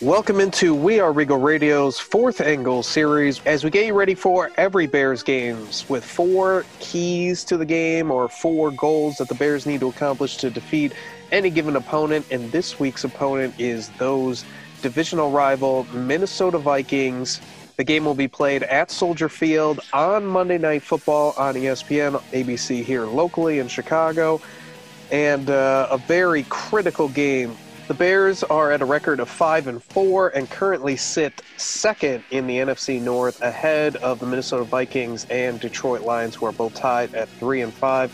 Welcome into We Are Regal Radio's fourth angle series as we get you ready for every Bears games with four keys to the game or four goals that the Bears need to accomplish to defeat any given opponent. And this week's opponent is those divisional rival Minnesota Vikings. The game will be played at Soldier Field on Monday Night Football on ESPN, ABC here locally in Chicago. And uh, a very critical game the Bears are at a record of 5 and 4 and currently sit second in the NFC North ahead of the Minnesota Vikings and Detroit Lions who are both tied at 3 and 5.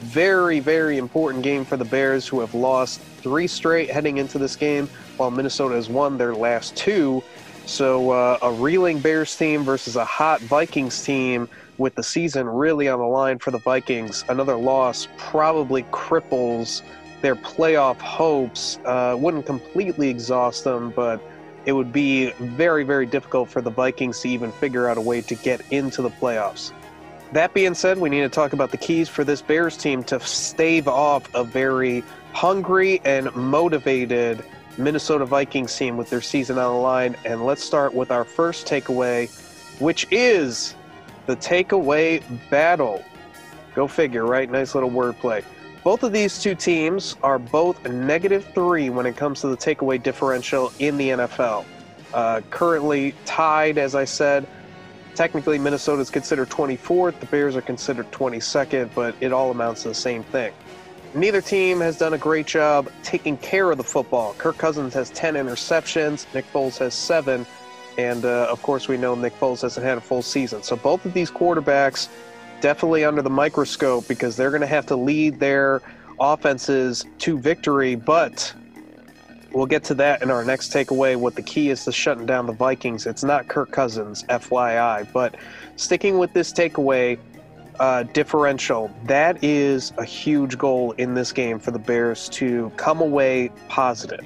Very very important game for the Bears who have lost 3 straight heading into this game while Minnesota has won their last 2. So uh, a reeling Bears team versus a hot Vikings team with the season really on the line for the Vikings. Another loss probably cripples their playoff hopes. Uh, wouldn't completely exhaust them, but it would be very, very difficult for the Vikings to even figure out a way to get into the playoffs. That being said, we need to talk about the keys for this Bears team to stave off a very hungry and motivated Minnesota Vikings team with their season on the line. And let's start with our first takeaway, which is the takeaway battle. Go figure, right? Nice little wordplay. Both of these two teams are both negative three when it comes to the takeaway differential in the NFL. Uh, currently tied, as I said. Technically, Minnesota is considered 24th, the Bears are considered 22nd, but it all amounts to the same thing. Neither team has done a great job taking care of the football. Kirk Cousins has 10 interceptions, Nick Foles has seven, and uh, of course, we know Nick Foles hasn't had a full season. So both of these quarterbacks definitely under the microscope because they're going to have to lead their offenses to victory. But we'll get to that in our next takeaway. What the key is to shutting down the Vikings. It's not Kirk Cousins, FYI. But sticking with this takeaway uh, differential, that is a huge goal in this game for the Bears to come away positive.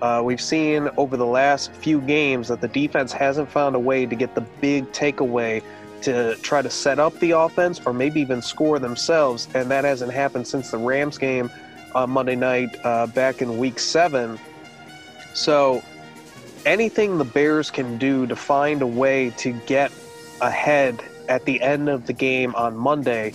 Uh, we've seen over the last few games that the defense hasn't found a way to get the big takeaway to try to set up the offense or maybe even score themselves, and that hasn't happened since the Rams game on Monday night uh, back in week seven. So, anything the Bears can do to find a way to get ahead at the end of the game on Monday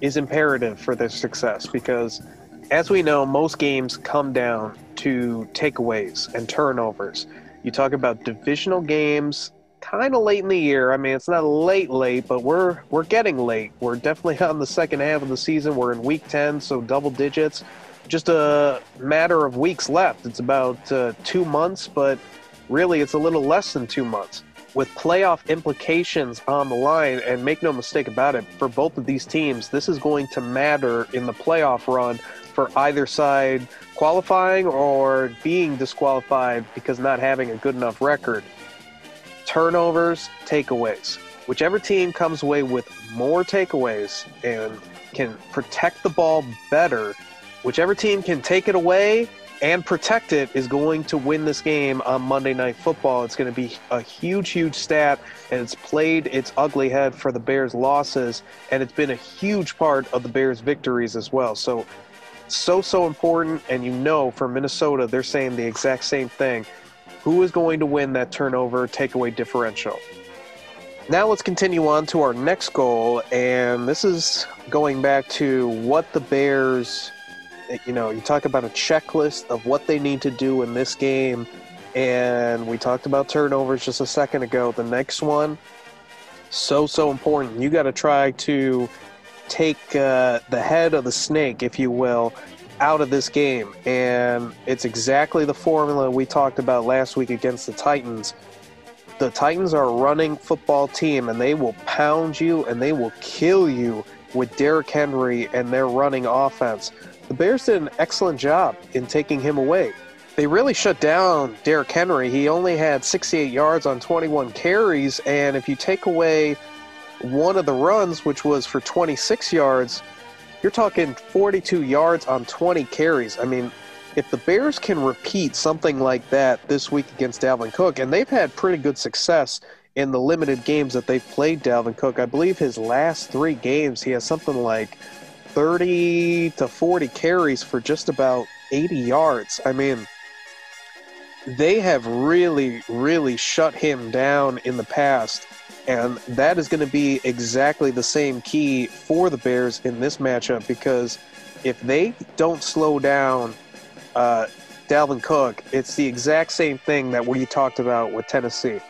is imperative for their success because, as we know, most games come down to takeaways and turnovers. You talk about divisional games kind of late in the year. I mean, it's not late, late, but we're we're getting late. We're definitely on the second half of the season. We're in week ten, so double digits. Just a matter of weeks left. It's about uh, two months, but really, it's a little less than two months. With playoff implications on the line, and make no mistake about it, for both of these teams, this is going to matter in the playoff run for either side qualifying or being disqualified because not having a good enough record turnovers, takeaways. Whichever team comes away with more takeaways and can protect the ball better, whichever team can take it away and protect it is going to win this game on Monday Night Football. It's going to be a huge, huge stat, and it's played its ugly head for the Bears' losses, and it's been a huge part of the Bears' victories as well. So, so, so important, and you know for Minnesota, they're saying the exact same thing who is going to win that turnover takeaway differential. Now let's continue on to our next goal, and this is going back to what the Bears, you know, you talk about a checklist of what they need to do in this game, and we talked about turnovers just a second ago. The next one, so, so important. You got to try to take uh, the head of the snake, if you will, out of this game. And it's exactly the formula we talked about last week against the Titans. The Titans are a running football team, and they will pound you and they will kill you with Derrick Henry and their running offense. The Bears did an excellent job in taking him away. They really shut down Derrick Henry. He only had 68 yards on 21 carries, and if you take away one of the runs, which was for 26 yards, you're talking 42 yards on 20 carries. I mean, if the Bears can repeat something like that this week against Dalvin Cook, and they've had pretty good success in the limited games that they've played Dalvin Cook, I believe his last three games, he has something like 30 to 40 carries for just about 80 yards. I mean, they have really, really shut him down in the past. And that is going to be exactly the same key for the Bears in this matchup because if they don't slow down uh, Dalvin Cook, it's the exact same thing that we talked about with Tennessee.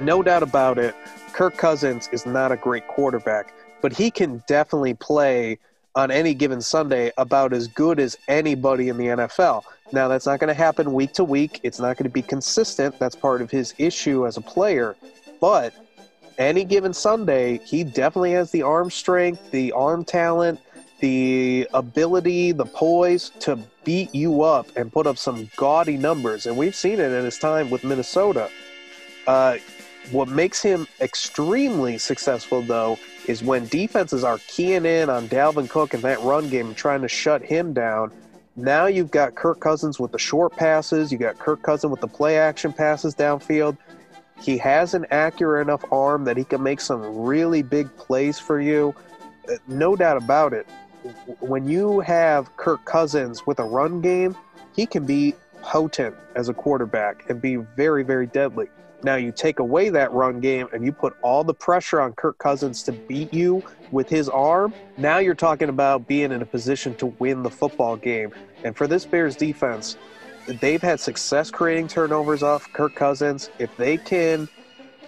No doubt about it, Kirk Cousins is not a great quarterback, but he can definitely play on any given Sunday about as good as anybody in the NFL. Now, that's not going to happen week to week. It's not going to be consistent. That's part of his issue as a player. But any given Sunday, he definitely has the arm strength, the arm talent, the ability, the poise to beat you up and put up some gaudy numbers. And we've seen it in his time with Minnesota. Uh, what makes him extremely successful, though, is when defenses are keying in on Dalvin Cook and that run game and trying to shut him down. Now you've got Kirk Cousins with the short passes. You got Kirk Cousins with the play action passes downfield. He has an accurate enough arm that he can make some really big plays for you. Uh, no doubt about it. When you have Kirk Cousins with a run game, he can be potent as a quarterback and be very, very deadly. Now you take away that run game and you put all the pressure on Kirk Cousins to beat you with his arm. Now you're talking about being in a position to win the football game. And for this Bears defense, they've had success creating turnovers off Kirk Cousins. If they can,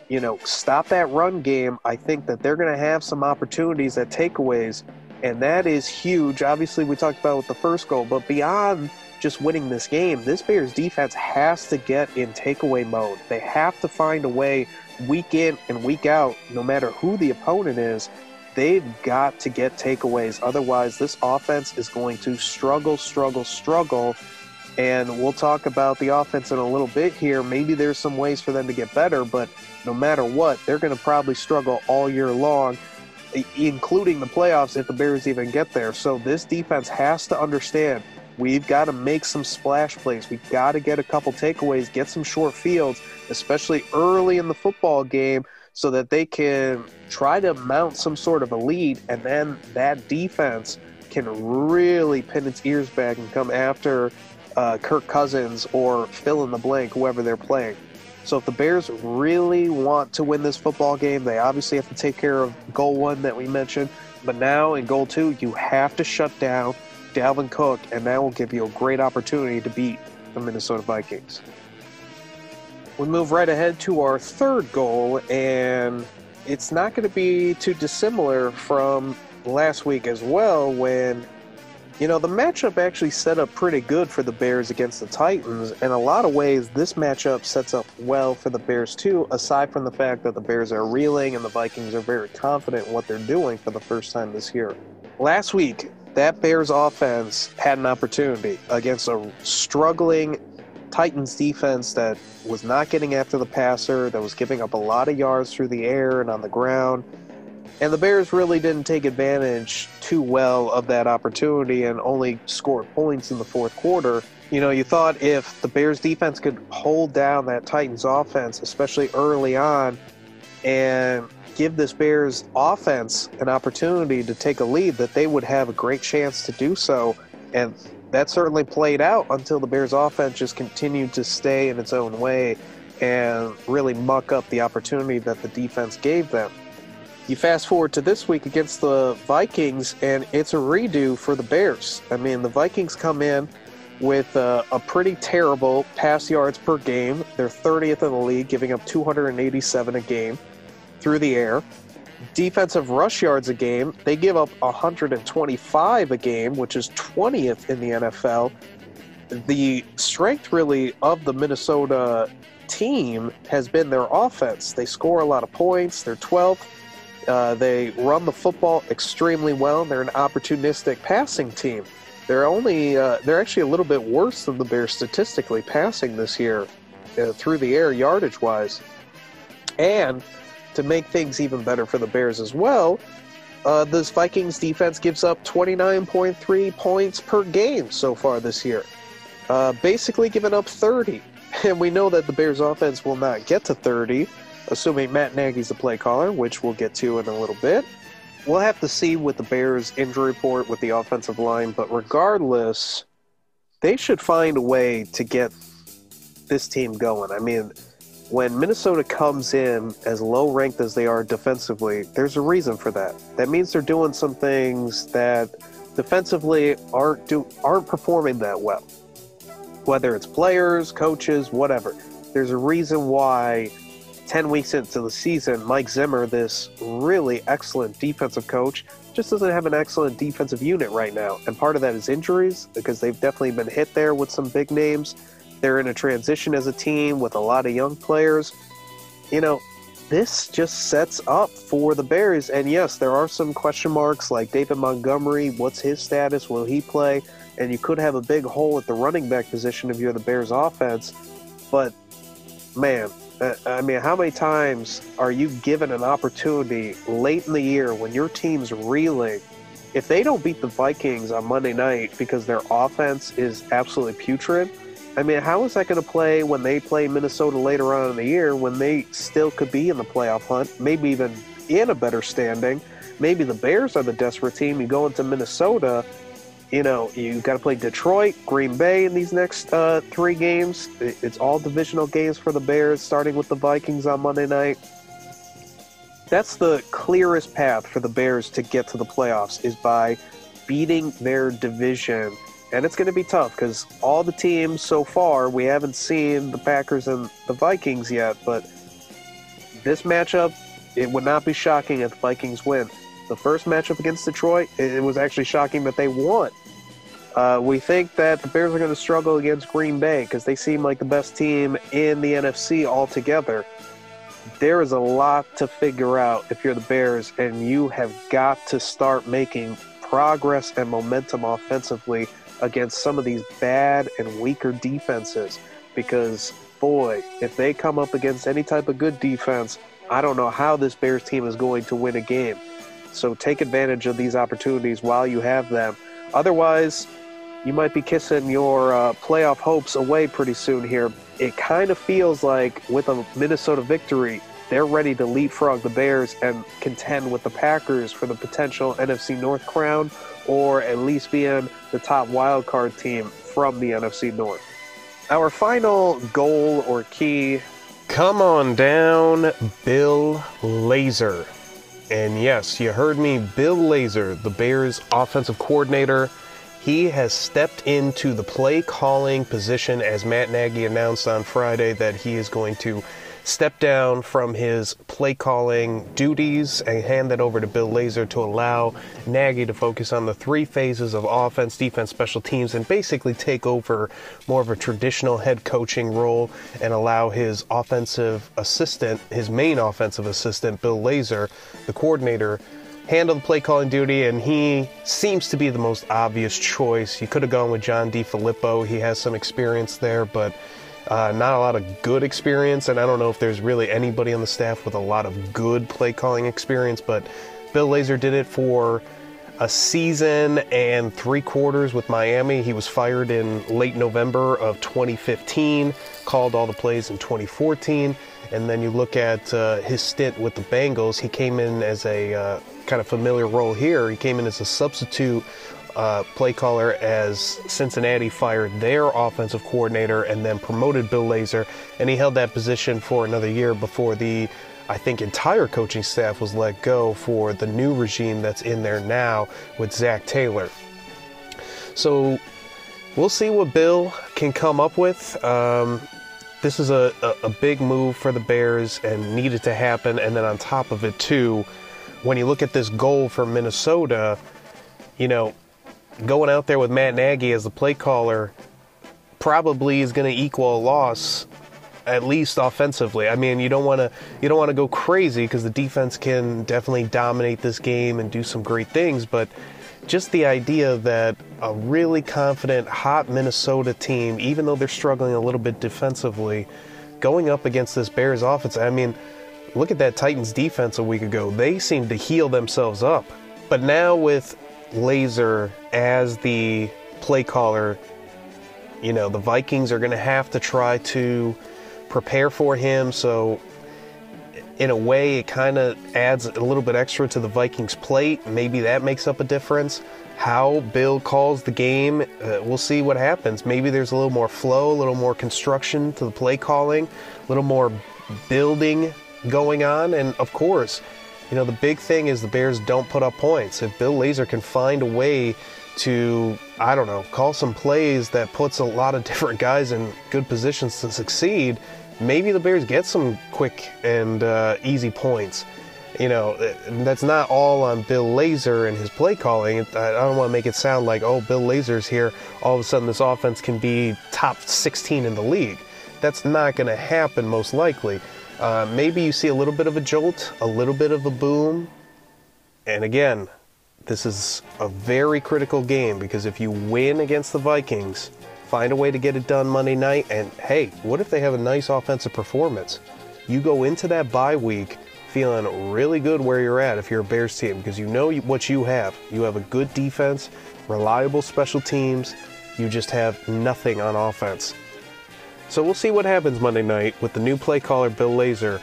you know, stop that run game, I think that they're going to have some opportunities at takeaways. And that is huge. Obviously, we talked about with the first goal, but beyond just winning this game, this Bears defense has to get in takeaway mode. They have to find a way week in and week out, no matter who the opponent is, they've got to get takeaways. Otherwise, this offense is going to struggle, struggle, struggle. And we'll talk about the offense in a little bit here. Maybe there's some ways for them to get better, but no matter what, they're going to probably struggle all year long, including the playoffs if the Bears even get there. So this defense has to understand We've got to make some splash plays. We've got to get a couple takeaways, get some short fields, especially early in the football game, so that they can try to mount some sort of a lead. And then that defense can really pin its ears back and come after uh, Kirk Cousins or fill in the blank, whoever they're playing. So if the Bears really want to win this football game, they obviously have to take care of goal one that we mentioned. But now in goal two, you have to shut down Dalvin Cook, and that will give you a great opportunity to beat the Minnesota Vikings. We move right ahead to our third goal, and it's not going to be too dissimilar from last week as well when you know the matchup actually set up pretty good for the bears against the titans in a lot of ways this matchup sets up well for the bears too aside from the fact that the bears are reeling and the vikings are very confident in what they're doing for the first time this year last week that Bears offense had an opportunity against a struggling Titans defense that was not getting after the passer, that was giving up a lot of yards through the air and on the ground. And the Bears really didn't take advantage too well of that opportunity and only scored points in the fourth quarter. You know, you thought if the Bears defense could hold down that Titans offense, especially early on, and give this Bears offense an opportunity to take a lead, that they would have a great chance to do so. And that certainly played out until the Bears offense just continued to stay in its own way and really muck up the opportunity that the defense gave them. You fast forward to this week against the Vikings, and it's a redo for the Bears. I mean, the Vikings come in with a, a pretty terrible pass yards per game. They're 30th in the league, giving up 287 a game through the air. Defensive rush yards a game, they give up 125 a game, which is 20th in the NFL. The strength, really, of the Minnesota team has been their offense. They score a lot of points, they're 12th. Uh, they run the football extremely well. They're an opportunistic passing team. They're only uh, they're actually a little bit worse than the Bears statistically passing this year uh, through the air yardage wise. And to make things even better for the Bears as well, uh, this Vikings defense gives up 29.3 points per game so far this year, uh, basically giving up 30. And we know that the Bears offense will not get to 30, assuming Matt Nagy's the play caller, which we'll get to in a little bit. We'll have to see with the Bears injury report with the offensive line, but regardless, they should find a way to get this team going. I mean, when Minnesota comes in as low ranked as they are defensively, there's a reason for that. That means they're doing some things that defensively aren't do aren't performing that well. Whether it's players, coaches, whatever. There's a reason why 10 weeks into the season, Mike Zimmer, this really excellent defensive coach, just doesn't have an excellent defensive unit right now. And part of that is injuries, because they've definitely been hit there with some big names. They're in a transition as a team with a lot of young players. You know, this just sets up for the Bears. And yes, there are some question marks like David Montgomery. What's his status? Will he play? And you could have a big hole at the running back position if you're the Bears offense. But man, Uh, I mean, how many times are you given an opportunity late in the year when your team's reeling? If they don't beat the Vikings on Monday night because their offense is absolutely putrid, I mean, how is that going to play when they play Minnesota later on in the year when they still could be in the playoff hunt, maybe even in a better standing? Maybe the Bears are the desperate team. You go into Minnesota, you know, you got to play Detroit, Green Bay in these next uh, three games. It's all divisional games for the Bears, starting with the Vikings on Monday night. That's the clearest path for the Bears to get to the playoffs is by beating their division and it's going to be tough because all the teams so far we haven't seen the Packers and the Vikings yet, but this matchup it would not be shocking if the Vikings win. The first matchup against Detroit, it was actually shocking that they won. Uh, we think that the Bears are going to struggle against Green Bay because they seem like the best team in the NFC altogether. There is a lot to figure out if you're the Bears, and you have got to start making progress and momentum offensively against some of these bad and weaker defenses because boy, if they come up against any type of good defense, I don't know how this Bears team is going to win a game. So take advantage of these opportunities while you have them. Otherwise, you might be kissing your uh, playoff hopes away pretty soon here. It kind of feels like with a Minnesota victory, they're ready to leapfrog the Bears and contend with the Packers for the potential NFC North crown or at least being the top wild card team from the NFC North. Our final goal or key come on down, Bill Lazor. And yes, you heard me, Bill Lazor, the Bears offensive coordinator. He has stepped into the play calling position as Matt Nagy announced on Friday that he is going to step down from his play calling duties and hand that over to Bill Lazor to allow Nagy to focus on the three phases of offense, defense, special teams, and basically take over more of a traditional head coaching role and allow his offensive assistant, his main offensive assistant, Bill Lazor, the coordinator, handle the play calling duty, and he seems to be the most obvious choice. You could have gone with John DeFilippo. He has some experience there, but uh, not a lot of good experience, and I don't know if there's really anybody on the staff with a lot of good play calling experience, but Bill Lazor did it for a season and three quarters with Miami. He was fired in late November of 2015, called all the plays in 2014. And then you look at uh, his stint with the Bengals, he came in as a uh, kind of familiar role here. He came in as a substitute uh, play caller as Cincinnati fired their offensive coordinator and then promoted Bill Lazor, and he held that position for another year before the, I think, entire coaching staff was let go for the new regime that's in there now with Zac Taylor. So we'll see what Bill can come up with. Um, this is a, a, a big move for the Bears and needed to happen. And then on top of it, too, when you look at this goal for Minnesota, you know, going out there with Matt Nagy as the play caller probably is going to equal a loss at least offensively. I mean, you don't want to you don't want to go crazy because the defense can definitely dominate this game and do some great things, but just the idea that a really confident hot Minnesota team, even though they're struggling a little bit defensively, going up against this Bears offense, I mean, look at that Titans defense a week ago. They seemed to heal themselves up. But now with Lazor as the play caller, you know, the Vikings are going to have to try to prepare for him. So in a way, it kind of adds a little bit extra to the Vikings' plate. Maybe that makes up a difference. How Bill calls the game, uh, we'll see what happens. Maybe there's a little more flow, a little more construction to the play calling, a little more building going on. And of course, you know, the big thing is the Bears don't put up points. If Bill Lazor can find a way to, I don't know, call some plays that puts a lot of different guys in good positions to succeed, maybe the Bears get some quick and uh, easy points. You know, that's not all on Bill Lazor and his play calling. I don't want to make it sound like, oh, Bill Lazor's here. All of a sudden, this offense can be top 16 in the league. That's not going to happen, most likely. Uh, maybe you see a little bit of a jolt, a little bit of a boom. And again, this is a very critical game because if you win against the Vikings, find a way to get it done Monday night, and hey, what if they have a nice offensive performance? You go into that bye week feeling really good where you're at if you're a Bears team because you know what you have. You have a good defense, reliable special teams, you just have nothing on offense. So we'll see what happens Monday night with the new play caller, Bill Lazor.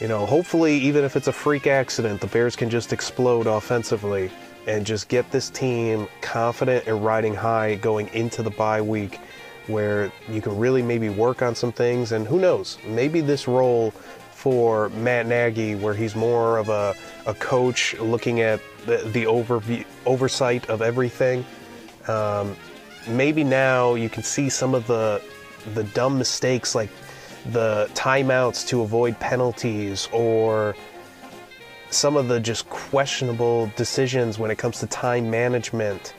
You know, hopefully, even if it's a freak accident, the Bears can just explode offensively and just get this team confident and riding high going into the bye week where you can really maybe work on some things. And who knows, maybe this role for Matt Nagy, where he's more of a, a coach looking at the, the overview, oversight of everything. Um, maybe now you can see some of the the dumb mistakes like the timeouts to avoid penalties or some of the just questionable decisions when it comes to time management.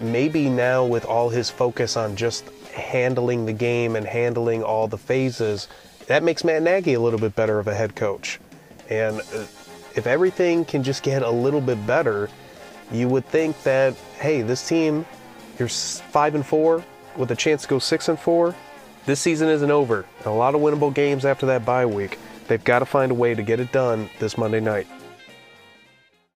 Maybe now, with all his focus on just handling the game and handling all the phases, that makes Matt Nagy a little bit better of a head coach. And uh, if everything can just get a little bit better, you would think that, hey, this team, you're five and four with a chance to go six and four. This season isn't over. A lot of winnable games after that bye week. They've got to find a way to get it done this Monday night.